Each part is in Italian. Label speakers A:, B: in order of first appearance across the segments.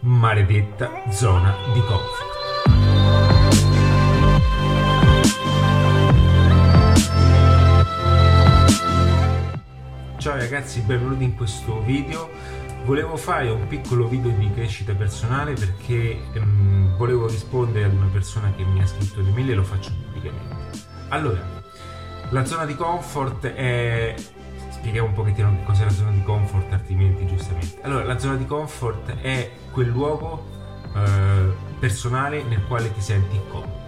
A: maledetta zona di comfort. Ciao ragazzi, benvenuti in questo video. Volevo fare un piccolo video di crescita personale perché ehm, volevo rispondere ad una persona che mi ha scritto di mail e lo faccio pubblicamente. Allora, la zona di comfort è spieghiamo un pochettino che cos'è la zona di comfort, altrimenti giustamente. Allora, la zona di comfort è quel luogo eh, personale nel quale ti senti comodo.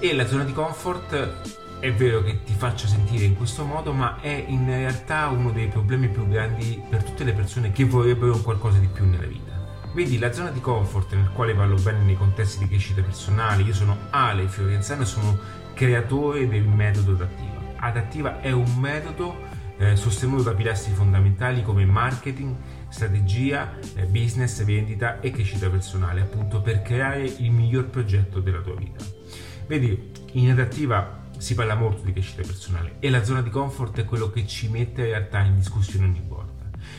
A: E la zona di comfort è vero che ti faccia sentire in questo modo, ma è in realtà uno dei problemi più grandi per tutte le persone che vorrebbero qualcosa di più nella vita. Vedi, la zona di comfort nel quale vanno bene nei contesti di crescita personale, io sono Ale Fiorenzano e sono creatore del metodo adattiva. Adattiva è un metodo eh, sostenuto da pilastri fondamentali come marketing, strategia, eh, business, vendita e crescita personale, appunto per creare il miglior progetto della tua vita. Vedi, in adattiva si parla molto di crescita personale e la zona di comfort è quello che ci mette in realtà in discussione ogni volta.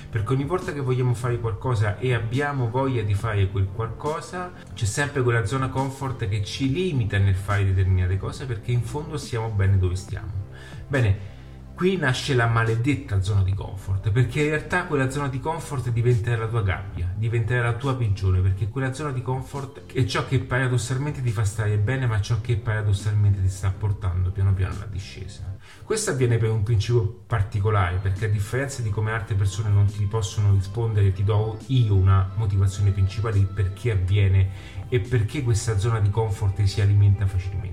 A: Perché ogni volta che vogliamo fare qualcosa e abbiamo voglia di fare quel qualcosa, c'è sempre quella zona comfort che ci limita nel fare determinate cose perché in fondo siamo bene dove stiamo. Bene, Qui nasce la maledetta zona di comfort, perché in realtà quella zona di comfort diventerà la tua gabbia, diventerà la tua prigione, perché quella zona di comfort è ciò che paradossalmente ti fa stare bene, ma ciò che paradossalmente ti sta portando piano piano alla discesa. Questo avviene per un principio particolare, perché a differenza di come altre persone non ti possono rispondere, ti do io una motivazione principale di perché avviene e perché questa zona di comfort si alimenta facilmente.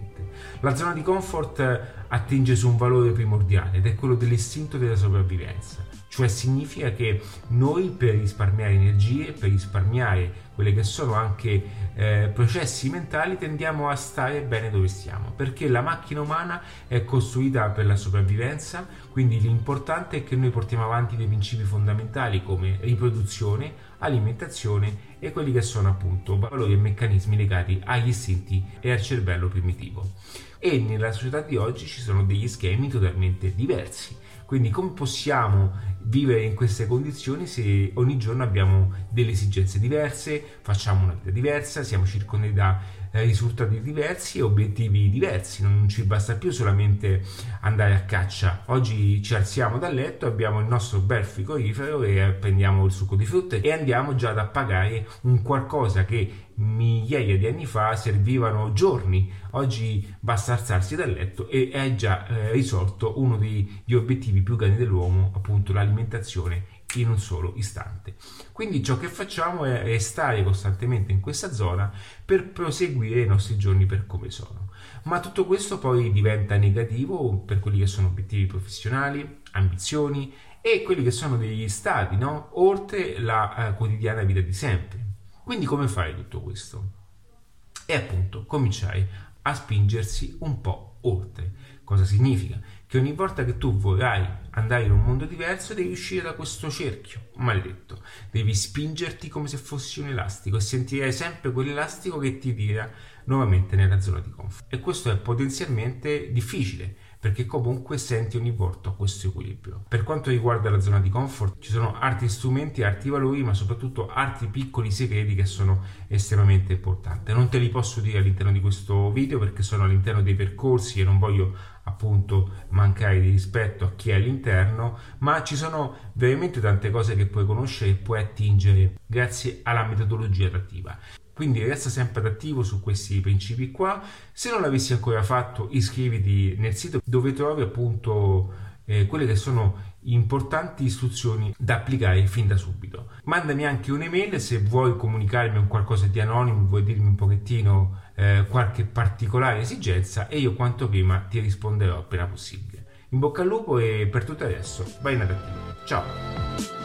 A: La zona di comfort attinge su un valore primordiale ed è quello dell'istinto della sopravvivenza. Cioè significa che noi per risparmiare energie, per risparmiare quelli che sono anche eh, processi mentali, tendiamo a stare bene dove stiamo, perché la macchina umana è costruita per la sopravvivenza, quindi l'importante è che noi portiamo avanti dei principi fondamentali come riproduzione, alimentazione e quelli che sono appunto valori e meccanismi legati agli istinti e al cervello primitivo. E nella società di oggi ci sono degli schemi totalmente diversi. Quindi come possiamo vivere in queste condizioni se ogni giorno abbiamo delle esigenze diverse, facciamo una vita diversa, siamo circondati da risultati diversi e obiettivi diversi, non ci basta più solamente andare a caccia. Oggi ci alziamo dal letto, abbiamo il nostro bel frigorifero e prendiamo il succo di frutta e andiamo già ad appagare un qualcosa che migliaia di anni fa servivano giorni, oggi basta alzarsi dal letto e è già eh, risolto uno degli obiettivi più grandi dell'uomo, appunto l'alimentazione in un solo istante. Quindi ciò che facciamo è, stare costantemente in questa zona per proseguire i nostri giorni per come sono. Ma tutto questo poi diventa negativo per quelli che sono obiettivi professionali, ambizioni e quelli che sono degli stati, no? oltre la uh, quotidiana vita di sempre. Quindi come fai tutto questo? E appunto cominciare a spingersi un po' oltre. Cosa significa? Che ogni volta che tu vorrai andare in un mondo diverso devi uscire da questo cerchio maledetto. Devi spingerti come se fossi un elastico e sentirai sempre quell'elastico che ti tira nuovamente nella zona di comfort. E questo è potenzialmente difficile perché comunque senti ogni volta questo equilibrio. Per quanto riguarda la zona di comfort, ci sono altri strumenti, altri valori, ma soprattutto altri piccoli segreti che sono estremamente importanti. Non te li posso dire all'interno di questo video perché sono all'interno dei percorsi e non voglio appunto mancare di rispetto a chi è all'interno, ma ci sono veramente tante cose che puoi conoscere e puoi attingere grazie alla metodologia adattiva. Quindi resta sempre attivo su questi principi qua. Se non l'avessi ancora fatto, iscriviti nel sito dove trovi appunto eh, quelle che sono importanti istruzioni da applicare fin da subito. Mandami anche un'email se vuoi comunicarmi un qualcosa di anonimo, vuoi dirmi un pochettino eh, qualche particolare esigenza e io quanto prima ti risponderò appena possibile. In bocca al lupo e per tutto adesso, vai in adattivo. Ciao!